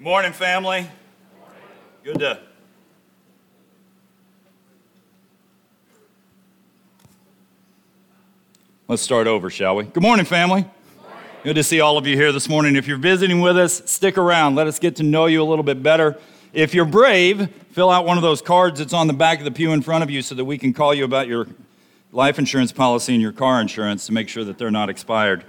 Morning, family. Good to. Let's start over, shall we? Good morning, family. Good to see all of you here this morning. If you're visiting with us, stick around. Let us get to know you a little bit better. If you're brave, fill out one of those cards that's on the back of the pew in front of you so that we can call you about your life insurance policy and your car insurance to make sure that they're not expired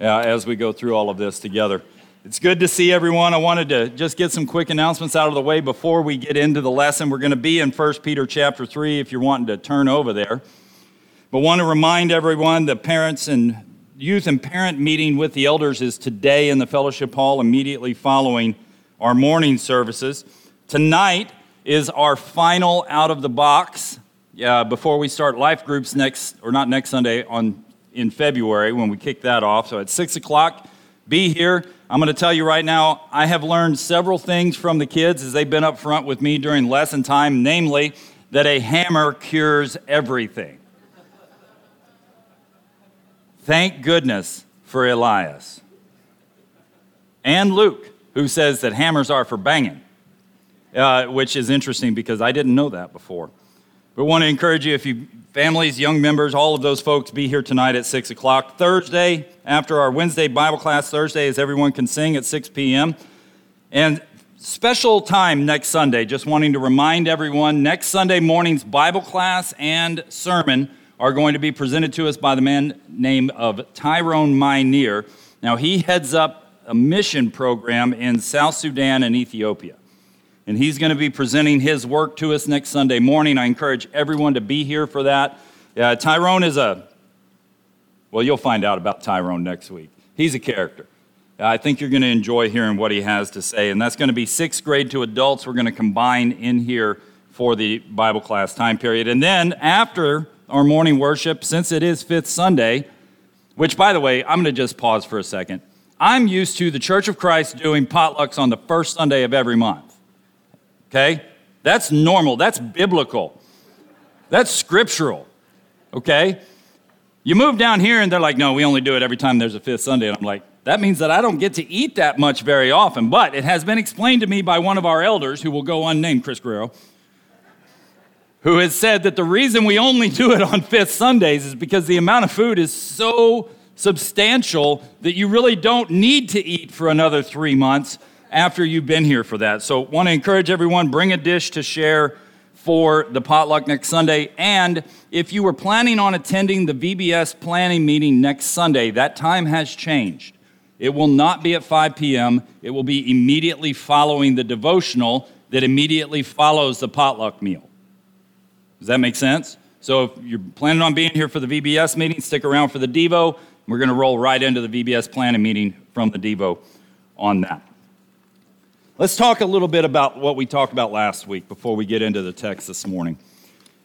uh, as we go through all of this together. It's good to see everyone. I wanted to just get some quick announcements out of the way before we get into the lesson. We're going to be in 1 Peter chapter 3 if you're wanting to turn over there. But want to remind everyone the parents and youth and parent meeting with the elders is today in the fellowship hall immediately following our morning services. Tonight is our final out of the box yeah, before we start life groups next, or not next Sunday, on in February when we kick that off. So at six o'clock, be here. I'm going to tell you right now, I have learned several things from the kids as they've been up front with me during lesson time, namely that a hammer cures everything. Thank goodness for Elias. And Luke, who says that hammers are for banging, uh, which is interesting because I didn't know that before. But want to encourage you, if you families, young members, all of those folks, be here tonight at 6 o'clock. Thursday, after our Wednesday Bible class, Thursday, as everyone can sing at 6 p.m. And special time next Sunday, just wanting to remind everyone next Sunday morning's Bible class and sermon are going to be presented to us by the man named of Tyrone Minear. Now, he heads up a mission program in South Sudan and Ethiopia and he's going to be presenting his work to us next Sunday morning. I encourage everyone to be here for that. Uh, Tyrone is a, well, you'll find out about Tyrone next week. He's a character. I think you're going to enjoy hearing what he has to say, and that's going to be sixth grade to adults. We're going to combine in here for the Bible class time period. And then after our morning worship, since it is fifth Sunday, which, by the way, I'm going to just pause for a second. I'm used to the Church of Christ doing potlucks on the first Sunday of every month okay? That's normal, that's biblical, that's scriptural, okay? You move down here and they're like, no, we only do it every time there's a fifth Sunday. And I'm like, that means that I don't get to eat that much very often. But it has been explained to me by one of our elders, who will go unnamed, Chris Guerrero, who has said that the reason we only do it on fifth Sundays is because the amount of food is so substantial that you really don't need to eat for another three months after you've been here for that. So, want to encourage everyone bring a dish to share for the potluck next Sunday. And if you were planning on attending the VBS planning meeting next Sunday, that time has changed. It will not be at 5 p.m., it will be immediately following the devotional that immediately follows the potluck meal. Does that make sense? So if you're planning on being here for the VBS meeting, stick around for the Devo. We're going to roll right into the VBS planning meeting from the Devo on that. Let's talk a little bit about what we talked about last week before we get into the text this morning.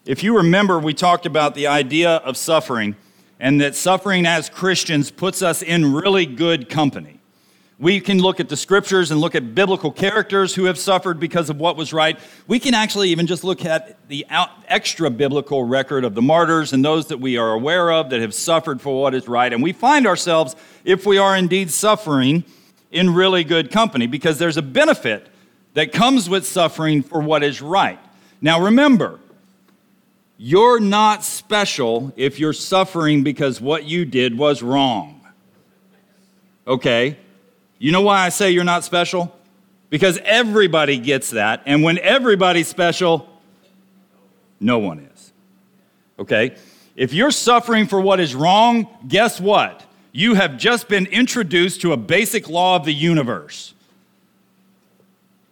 If you remember, we talked about the idea of suffering and that suffering as Christians puts us in really good company. We can look at the scriptures and look at biblical characters who have suffered because of what was right. We can actually even just look at the extra biblical record of the martyrs and those that we are aware of that have suffered for what is right. And we find ourselves, if we are indeed suffering, in really good company because there's a benefit that comes with suffering for what is right. Now remember, you're not special if you're suffering because what you did was wrong. Okay? You know why I say you're not special? Because everybody gets that, and when everybody's special, no one is. Okay? If you're suffering for what is wrong, guess what? You have just been introduced to a basic law of the universe.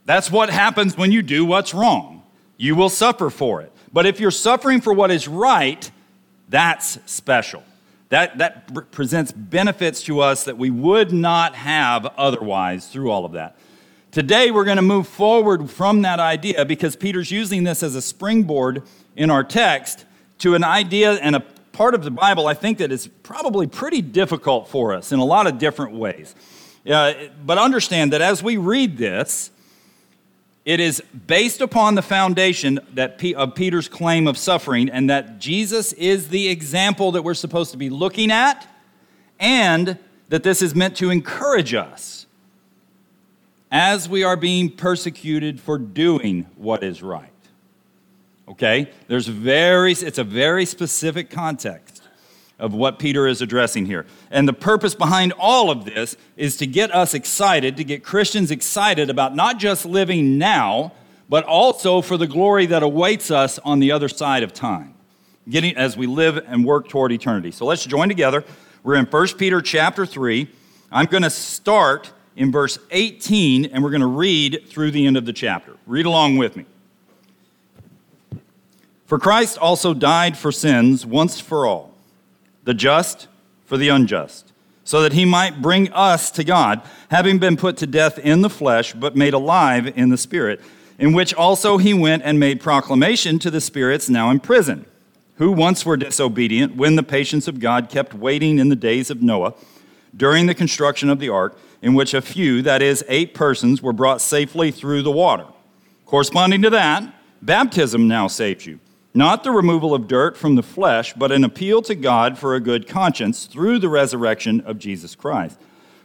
That's what happens when you do what's wrong. You will suffer for it. But if you're suffering for what is right, that's special. That, that presents benefits to us that we would not have otherwise through all of that. Today, we're going to move forward from that idea because Peter's using this as a springboard in our text to an idea and a part of the Bible I think that is probably pretty difficult for us in a lot of different ways. Uh, but understand that as we read this, it is based upon the foundation that P- of Peter's claim of suffering and that Jesus is the example that we're supposed to be looking at, and that this is meant to encourage us. as we are being persecuted for doing what is right. Okay? There's very it's a very specific context of what Peter is addressing here. And the purpose behind all of this is to get us excited, to get Christians excited about not just living now, but also for the glory that awaits us on the other side of time, getting as we live and work toward eternity. So let's join together. We're in 1 Peter chapter 3. I'm going to start in verse 18 and we're going to read through the end of the chapter. Read along with me. For Christ also died for sins once for all, the just for the unjust, so that he might bring us to God, having been put to death in the flesh, but made alive in the spirit, in which also he went and made proclamation to the spirits now in prison, who once were disobedient when the patience of God kept waiting in the days of Noah during the construction of the ark, in which a few, that is, eight persons, were brought safely through the water. Corresponding to that, baptism now saves you not the removal of dirt from the flesh, but an appeal to God for a good conscience through the resurrection of Jesus Christ,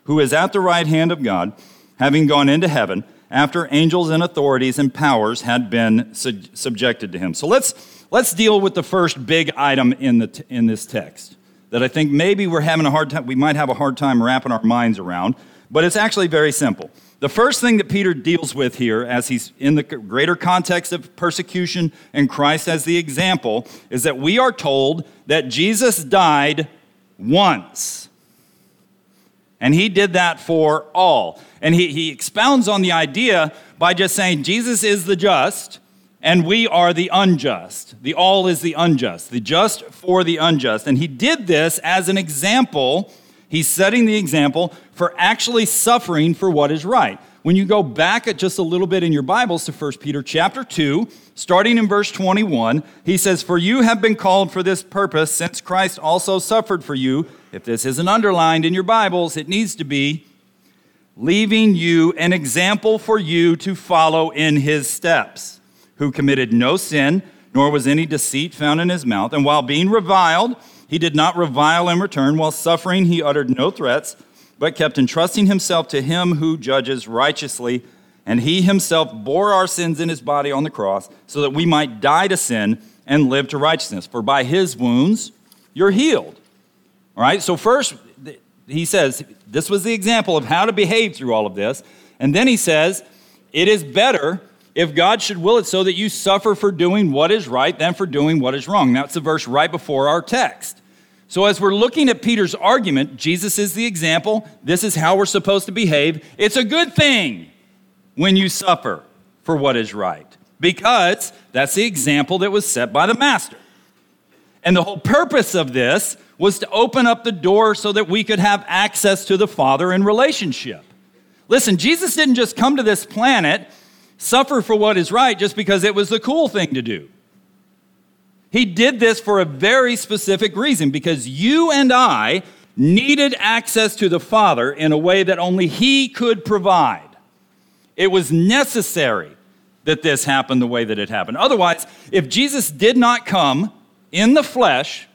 who is at the right hand of God, having gone into heaven after angels and authorities and powers had been su- subjected to him. So let's, let's deal with the first big item in, the t- in this text that I think maybe we're having a hard time, we might have a hard time wrapping our minds around, but it's actually very simple. The first thing that Peter deals with here, as he's in the greater context of persecution and Christ as the example, is that we are told that Jesus died once. And he did that for all. And he, he expounds on the idea by just saying Jesus is the just and we are the unjust. The all is the unjust, the just for the unjust. And he did this as an example He's setting the example for actually suffering for what is right. When you go back at just a little bit in your Bibles to 1 Peter chapter 2, starting in verse 21, he says, For you have been called for this purpose, since Christ also suffered for you. If this isn't underlined in your Bibles, it needs to be, leaving you an example for you to follow in his steps, who committed no sin, nor was any deceit found in his mouth, and while being reviled, he did not revile in return. While suffering, he uttered no threats, but kept entrusting himself to him who judges righteously. And he himself bore our sins in his body on the cross, so that we might die to sin and live to righteousness. For by his wounds, you're healed. All right, so first, he says, this was the example of how to behave through all of this. And then he says, it is better if God should will it so that you suffer for doing what is right than for doing what is wrong. That's the verse right before our text. So, as we're looking at Peter's argument, Jesus is the example. This is how we're supposed to behave. It's a good thing when you suffer for what is right, because that's the example that was set by the Master. And the whole purpose of this was to open up the door so that we could have access to the Father in relationship. Listen, Jesus didn't just come to this planet, suffer for what is right, just because it was the cool thing to do. He did this for a very specific reason because you and I needed access to the Father in a way that only He could provide. It was necessary that this happened the way that it happened. Otherwise, if Jesus did not come in the flesh,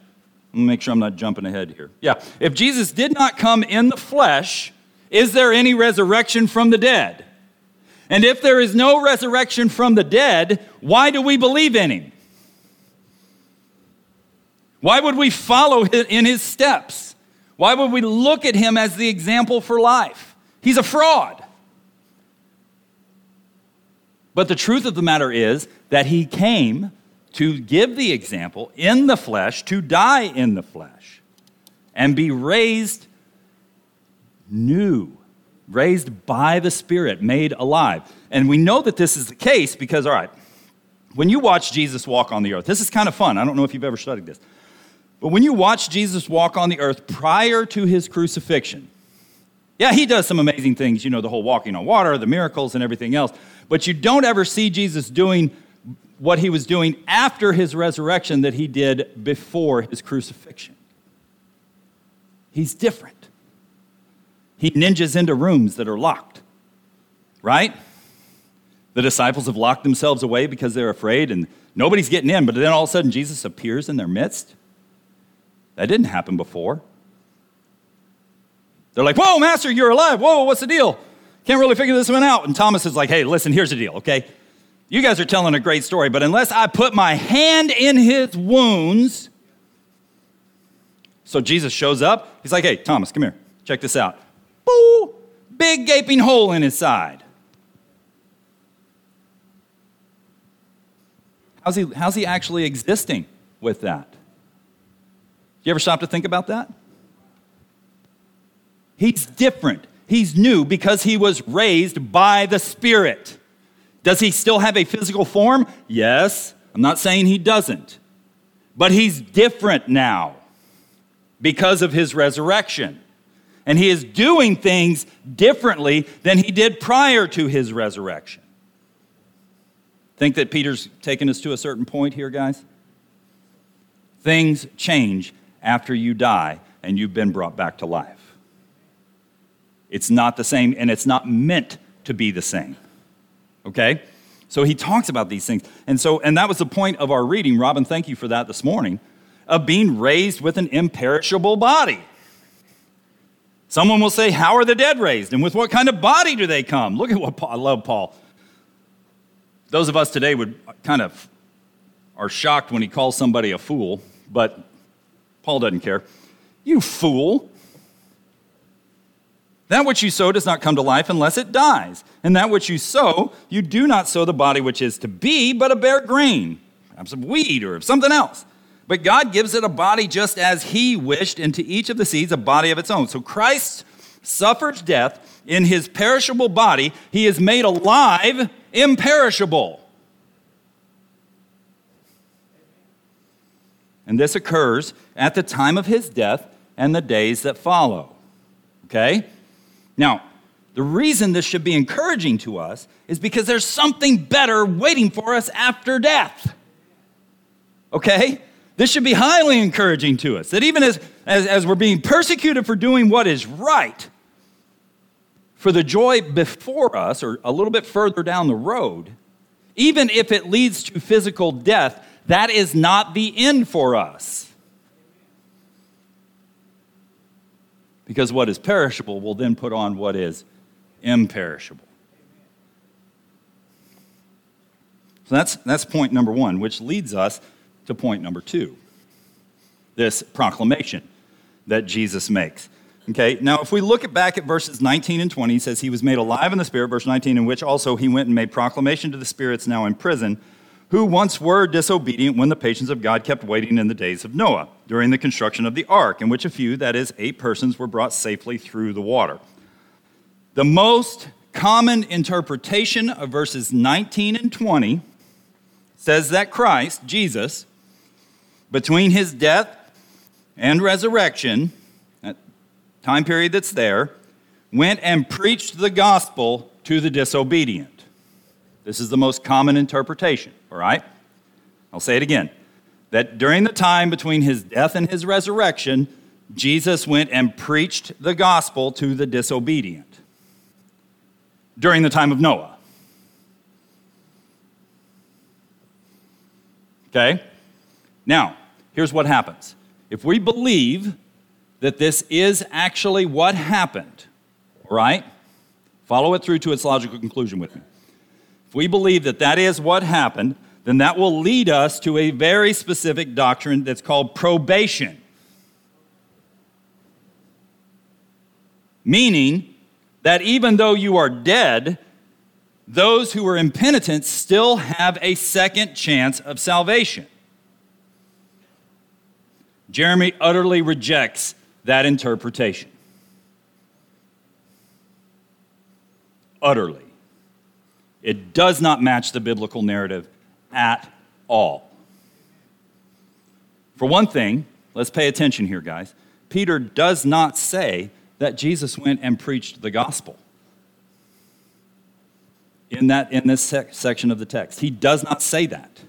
let me make sure I'm not jumping ahead here. Yeah, if Jesus did not come in the flesh, is there any resurrection from the dead? And if there is no resurrection from the dead, why do we believe in him? Why would we follow in his steps? Why would we look at him as the example for life? He's a fraud. But the truth of the matter is that he came to give the example in the flesh, to die in the flesh, and be raised new, raised by the Spirit, made alive. And we know that this is the case because, all right, when you watch Jesus walk on the earth, this is kind of fun. I don't know if you've ever studied this. But when you watch Jesus walk on the earth prior to his crucifixion, yeah, he does some amazing things, you know, the whole walking on water, the miracles, and everything else. But you don't ever see Jesus doing what he was doing after his resurrection that he did before his crucifixion. He's different. He ninjas into rooms that are locked, right? The disciples have locked themselves away because they're afraid and nobody's getting in, but then all of a sudden Jesus appears in their midst that didn't happen before. They're like, Whoa, Master, you're alive. Whoa, what's the deal? Can't really figure this one out. And Thomas is like, hey, listen, here's the deal, okay? You guys are telling a great story, but unless I put my hand in his wounds, so Jesus shows up. He's like, hey, Thomas, come here. Check this out. Boo! Big gaping hole in his side. How's he, how's he actually existing with that? You ever stop to think about that? He's different. He's new because he was raised by the Spirit. Does he still have a physical form? Yes. I'm not saying he doesn't. But he's different now because of his resurrection. And he is doing things differently than he did prior to his resurrection. Think that Peter's taken us to a certain point here, guys? Things change after you die and you've been brought back to life. It's not the same, and it's not meant to be the same. Okay? So he talks about these things. And so, and that was the point of our reading. Robin, thank you for that this morning, of being raised with an imperishable body. Someone will say, How are the dead raised? And with what kind of body do they come? Look at what Paul, I love Paul those of us today would kind of are shocked when he calls somebody a fool, but Paul doesn't care. You fool. That which you sow does not come to life unless it dies. And that which you sow, you do not sow the body which is to be, but a bare grain, perhaps of weed or of something else. But God gives it a body just as He wished, and to each of the seeds a body of its own. So Christ suffers death in His perishable body. He is made alive imperishable. And this occurs at the time of his death and the days that follow. Okay? Now, the reason this should be encouraging to us is because there's something better waiting for us after death. Okay? This should be highly encouraging to us that even as, as, as we're being persecuted for doing what is right, for the joy before us, or a little bit further down the road, even if it leads to physical death, that is not the end for us. Because what is perishable will then put on what is imperishable. So that's, that's point number one, which leads us to point number two this proclamation that Jesus makes. Okay, now if we look back at verses 19 and 20, he says, He was made alive in the Spirit, verse 19, in which also he went and made proclamation to the spirits now in prison, who once were disobedient when the patience of God kept waiting in the days of Noah, during the construction of the ark, in which a few, that is, eight persons, were brought safely through the water. The most common interpretation of verses 19 and 20 says that Christ, Jesus, between his death and resurrection, that time period that's there, went and preached the gospel to the disobedient. This is the most common interpretation, all right? I'll say it again. That during the time between his death and his resurrection, Jesus went and preached the gospel to the disobedient during the time of Noah. Okay? Now, here's what happens. If we believe that this is actually what happened, right? Follow it through to its logical conclusion with me. We believe that that is what happened, then that will lead us to a very specific doctrine that's called probation. Meaning that even though you are dead, those who are impenitent still have a second chance of salvation. Jeremy utterly rejects that interpretation. Utterly. It does not match the biblical narrative at all. For one thing, let's pay attention here, guys. Peter does not say that Jesus went and preached the gospel in, that, in this sec- section of the text. He does not say that.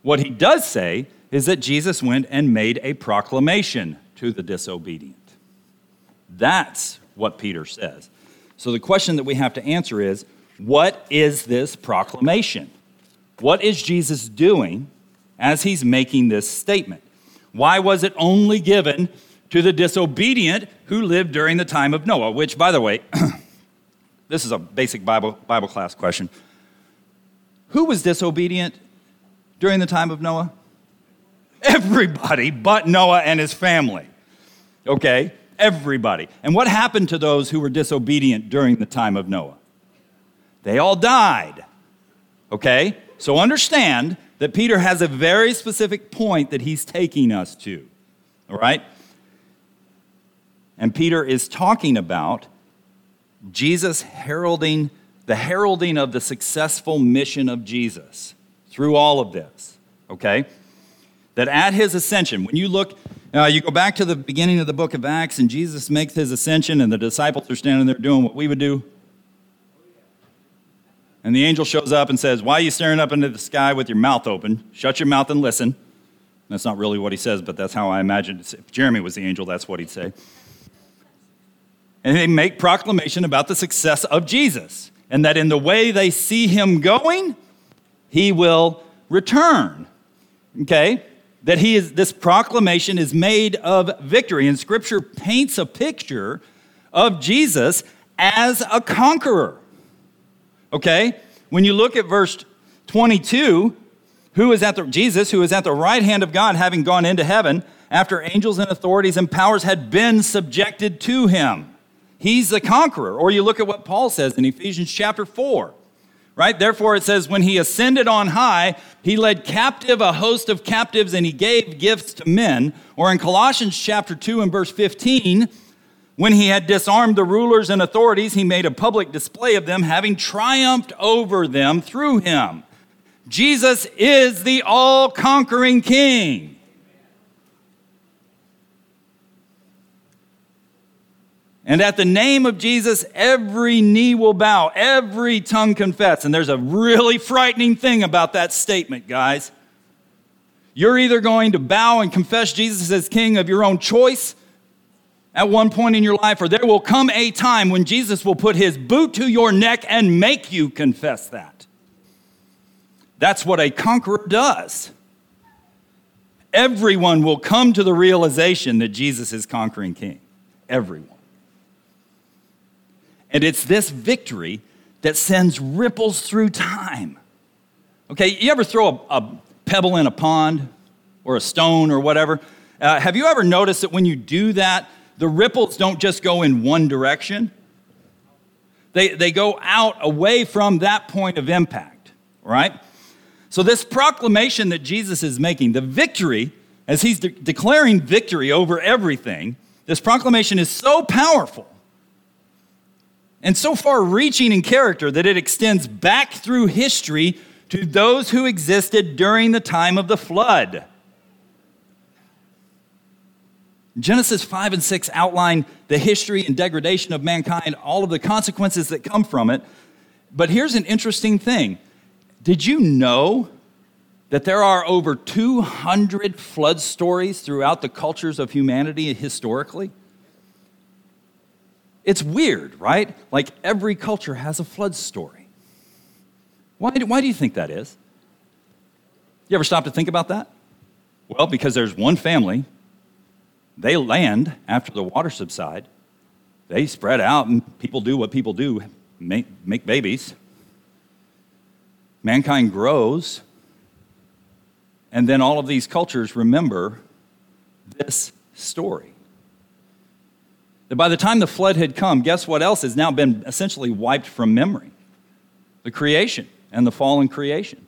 What he does say is that Jesus went and made a proclamation to the disobedient. That's what Peter says. So the question that we have to answer is what is this proclamation? What is Jesus doing as he's making this statement? Why was it only given to the disobedient who lived during the time of Noah? Which, by the way, this is a basic Bible, Bible class question. Who was disobedient during the time of Noah? Everybody but Noah and his family. Okay? Everybody. And what happened to those who were disobedient during the time of Noah? They all died. Okay? So understand that Peter has a very specific point that he's taking us to. All right? And Peter is talking about Jesus heralding the heralding of the successful mission of Jesus through all of this. Okay? That at his ascension, when you look, uh, you go back to the beginning of the book of Acts, and Jesus makes his ascension, and the disciples are standing there doing what we would do. And the angel shows up and says, Why are you staring up into the sky with your mouth open? Shut your mouth and listen. That's not really what he says, but that's how I imagine it. If Jeremy was the angel, that's what he'd say. And they make proclamation about the success of Jesus, and that in the way they see him going, he will return. Okay? That he is this proclamation is made of victory. And scripture paints a picture of Jesus as a conqueror. Okay? When you look at verse 22, who is at the Jesus, who is at the right hand of God, having gone into heaven, after angels and authorities and powers had been subjected to him. He's the conqueror. Or you look at what Paul says in Ephesians chapter 4 right? Therefore, it says, when he ascended on high, he led captive a host of captives and he gave gifts to men. Or in Colossians chapter 2 and verse 15, when he had disarmed the rulers and authorities, he made a public display of them, having triumphed over them through him. Jesus is the all conquering king. And at the name of Jesus, every knee will bow, every tongue confess. And there's a really frightening thing about that statement, guys. You're either going to bow and confess Jesus as king of your own choice at one point in your life, or there will come a time when Jesus will put his boot to your neck and make you confess that. That's what a conqueror does. Everyone will come to the realization that Jesus is conquering king. Everyone. And it's this victory that sends ripples through time. Okay, you ever throw a, a pebble in a pond or a stone or whatever? Uh, have you ever noticed that when you do that, the ripples don't just go in one direction? They, they go out away from that point of impact, right? So, this proclamation that Jesus is making, the victory, as he's de- declaring victory over everything, this proclamation is so powerful and so far reaching in character that it extends back through history to those who existed during the time of the flood. Genesis 5 and 6 outline the history and degradation of mankind, all of the consequences that come from it. But here's an interesting thing Did you know that there are over 200 flood stories throughout the cultures of humanity historically? It's weird, right? Like every culture has a flood story. Why do, why do you think that is? You ever stop to think about that? Well, because there's one family, they land after the water subside, they spread out, and people do what people do make, make babies. Mankind grows, and then all of these cultures remember this story. That by the time the flood had come, guess what else has now been essentially wiped from memory? The creation and the fallen creation.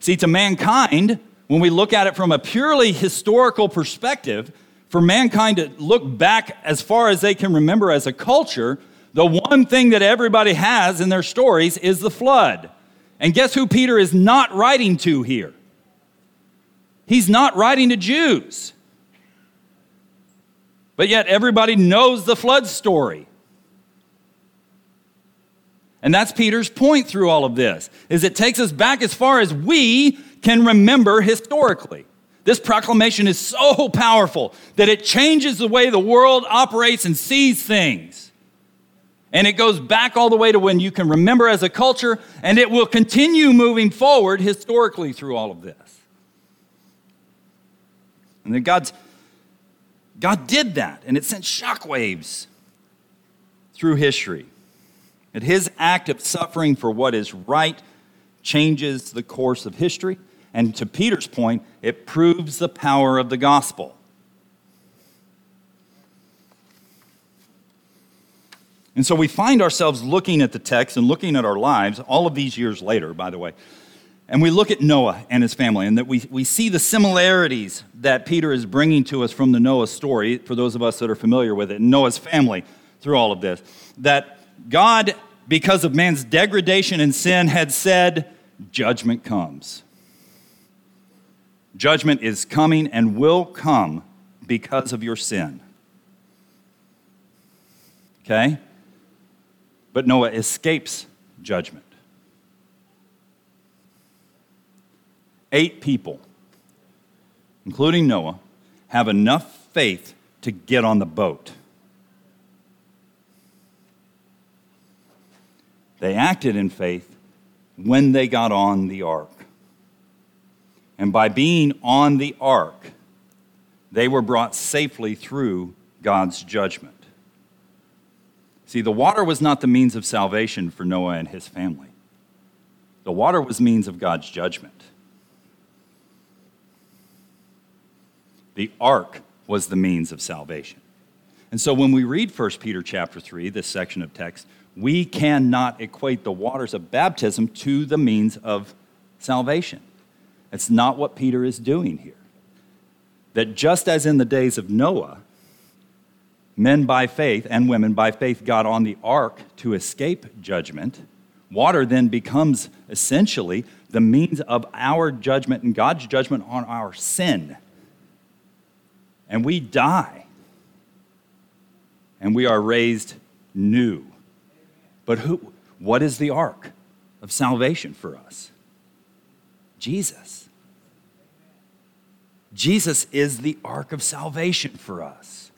See, to mankind, when we look at it from a purely historical perspective, for mankind to look back as far as they can remember as a culture, the one thing that everybody has in their stories is the flood. And guess who Peter is not writing to here? He's not writing to Jews. But yet everybody knows the flood story. And that's Peter's point through all of this is it takes us back as far as we can remember historically. This proclamation is so powerful that it changes the way the world operates and sees things. And it goes back all the way to when you can remember as a culture, and it will continue moving forward historically through all of this. And then God's God did that, and it sent shockwaves through history. That his act of suffering for what is right changes the course of history. And to Peter's point, it proves the power of the gospel. And so we find ourselves looking at the text and looking at our lives, all of these years later, by the way, and we look at Noah and his family, and that we, we see the similarities that Peter is bringing to us from the Noah story, for those of us that are familiar with it, Noah's family through all of this. That God, because of man's degradation and sin, had said, Judgment comes. Judgment is coming and will come because of your sin. Okay? But Noah escapes judgment. eight people, including Noah, have enough faith to get on the boat. They acted in faith when they got on the ark. And by being on the ark, they were brought safely through God's judgment. See, the water was not the means of salvation for Noah and his family. The water was means of God's judgment. The ark was the means of salvation. And so when we read 1 Peter chapter 3, this section of text, we cannot equate the waters of baptism to the means of salvation. It's not what Peter is doing here. That just as in the days of Noah, men by faith and women by faith got on the ark to escape judgment, water then becomes essentially the means of our judgment and God's judgment on our sin and we die and we are raised new. But who, what is the ark of salvation for us? Jesus. Jesus is the ark of salvation for us.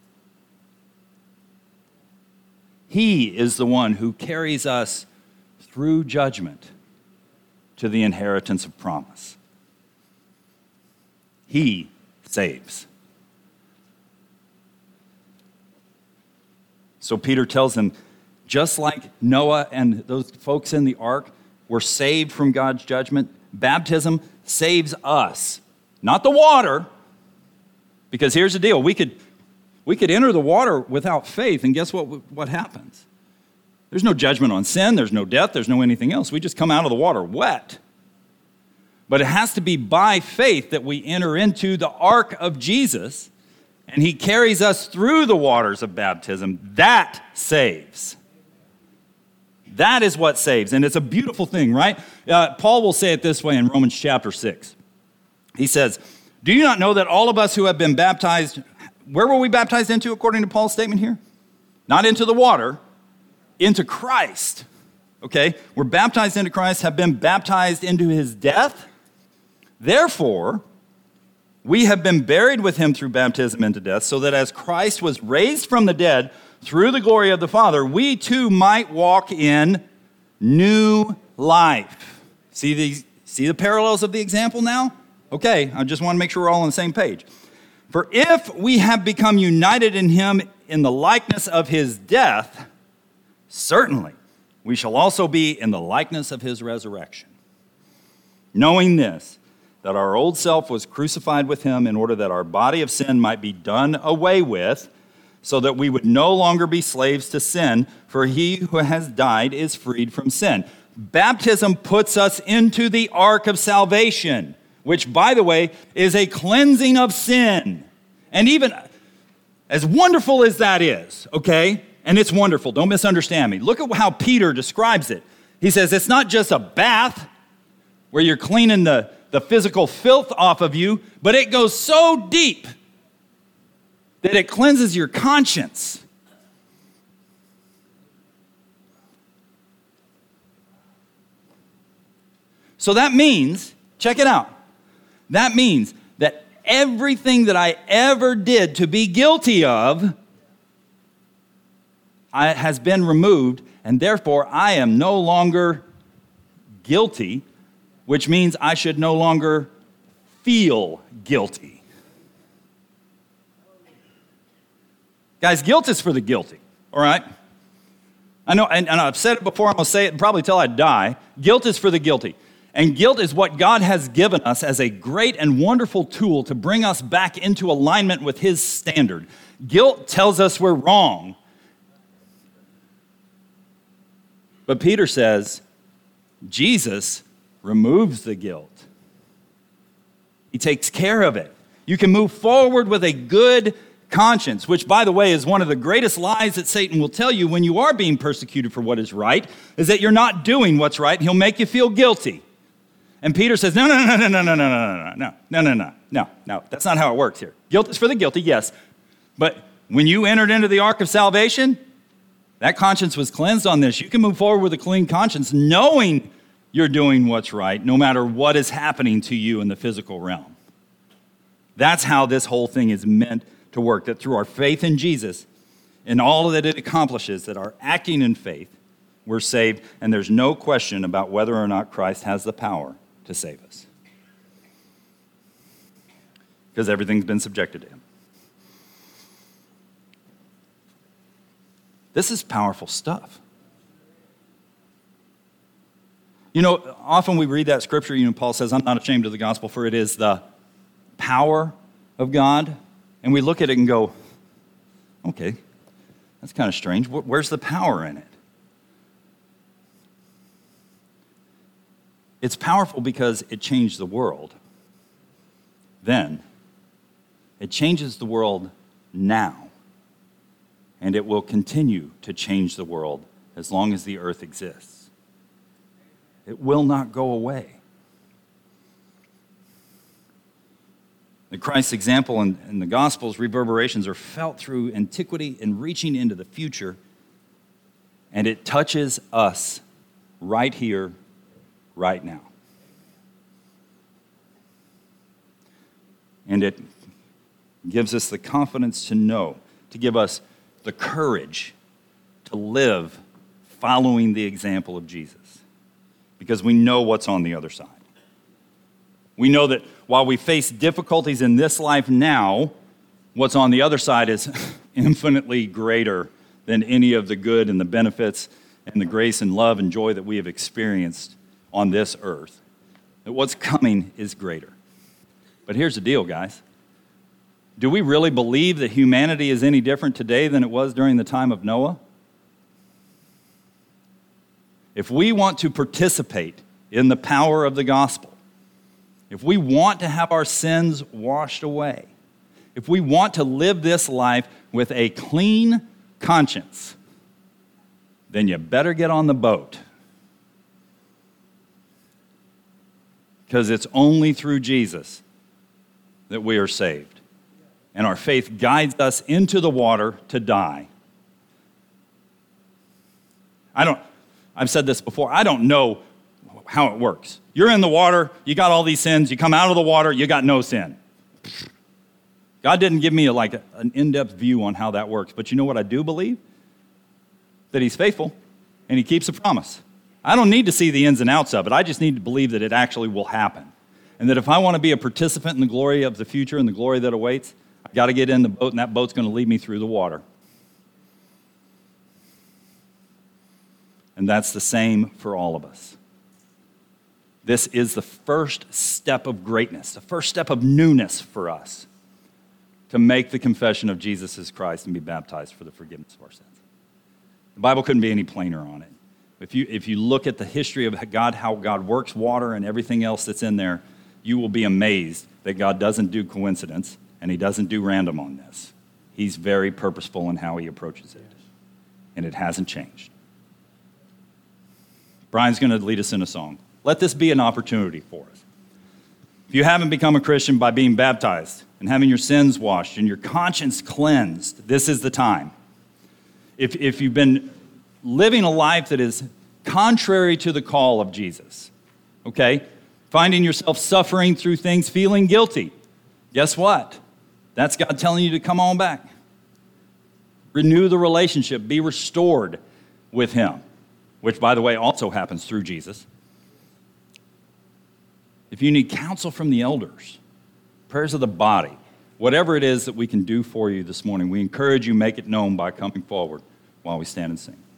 He is the one who carries us through judgment to the inheritance of promise. He saves. So Peter tells them, just like Noah and those folks in the ark were saved from God's judgment, baptism saves us, not the water. Because here's the deal we could, we could enter the water without faith, and guess what, what happens? There's no judgment on sin, there's no death, there's no anything else. We just come out of the water wet. But it has to be by faith that we enter into the ark of Jesus and he carries us through the waters of baptism. That saves. That is what saves. And it's a beautiful thing, right? Uh, Paul will say it this way in Romans chapter 6. He says, Do you not know that all of us who have been baptized, where were we baptized into according to Paul's statement here? Not into the water, into Christ. Okay? We're baptized into Christ, have been baptized into his death. Therefore, we have been buried with him through baptism into death, so that as Christ was raised from the dead through the glory of the Father, we too might walk in new life. See the, see the parallels of the example now? Okay, I just want to make sure we're all on the same page. For if we have become united in him in the likeness of his death, certainly we shall also be in the likeness of his resurrection. Knowing this, that our old self was crucified with him in order that our body of sin might be done away with, so that we would no longer be slaves to sin, for he who has died is freed from sin. Baptism puts us into the ark of salvation, which, by the way, is a cleansing of sin. And even as wonderful as that is, okay, and it's wonderful, don't misunderstand me. Look at how Peter describes it. He says it's not just a bath where you're cleaning the the physical filth off of you, but it goes so deep that it cleanses your conscience. So that means, check it out. That means that everything that I ever did to be guilty of I, has been removed, and therefore I am no longer guilty which means I should no longer feel guilty. Guys, guilt is for the guilty, all right? I know, and, and I've said it before, I'm to say it probably till I die. Guilt is for the guilty. And guilt is what God has given us as a great and wonderful tool to bring us back into alignment with His standard. Guilt tells us we're wrong. But Peter says Jesus removes the guilt, He takes care of it. You can move forward with a good conscience, which, by the way, is one of the greatest lies that Satan will tell you when you are being persecuted for what is right, is that you're not doing what's right. He'll make you feel guilty. And Peter says, no, no, no, no, no, no, no, no, no, no, no, no, no, no, no. No. That's not how it works here. Guilt is for the guilty, yes. But when you entered into the ark of salvation, that conscience was cleansed on this. You can move forward with a clean conscience, knowing you're doing what's right, no matter what is happening to you in the physical realm. That's how this whole thing is meant to work, that through our faith in Jesus and all that it accomplishes, that our acting in faith, we're saved, and there's no question about whether or not Christ has the power to save us. Because everything's been subjected to him. This is powerful stuff. You know, often we read that scripture, you know, Paul says, I'm not ashamed of the gospel, for it is the power of God. And we look at it and go, okay, that's kind of strange. Where's the power in it? It's powerful because it changed the world. Then, it changes the world now. And it will continue to change the world as long as the earth exists. It will not go away. Christ's example in the Gospels, reverberations are felt through antiquity and reaching into the future, and it touches us right here, right now. And it gives us the confidence to know, to give us the courage to live following the example of Jesus, because we know what's on the other side. We know that while we face difficulties in this life now, what's on the other side is infinitely greater than any of the good and the benefits and the grace and love and joy that we have experienced on this earth. That what's coming is greater. But here's the deal, guys. Do we really believe that humanity is any different today than it was during the time of Noah? If we want to participate in the power of the gospel, if we want to have our sins washed away, if we want to live this life with a clean conscience, then you better get on the boat. Because it's only through Jesus that we are saved. And our faith guides us into the water to die. I don't, I've said this before, I don't know how it works. You're in the water, you got all these sins, you come out of the water, you got no sin. God didn't give me a, like an in-depth view on how that works, but you know what I do believe? That he's faithful and he keeps a promise. I don't need to see the ins and outs of it. I just need to believe that it actually will happen. And that if I want to be a participant in the glory of the future and the glory that awaits, I've got to get in the boat, and that boat's going to lead me through the water. And that's the same for all of us. This is the first step of greatness, the first step of newness for us to make the confession of Jesus as Christ and be baptized for the forgiveness of our sins. The Bible couldn't be any plainer on it. If you, if you look at the history of God, how God works water and everything else that's in there, you will be amazed that God doesn't do coincidence and He doesn't do random on this. He's very purposeful in how He approaches it, and it hasn't changed. Brian's going to lead us in a song. Let this be an opportunity for us. If you haven't become a Christian by being baptized and having your sins washed and your conscience cleansed, this is the time. If, if you've been living a life that is contrary to the call of Jesus, okay, finding yourself suffering through things, feeling guilty, guess what? That's God telling you to come on back. Renew the relationship, be restored with Him, which, by the way, also happens through Jesus if you need counsel from the elders, prayers of the body, whatever it is that we can do for you this morning, we encourage you make it known by coming forward while we stand and sing.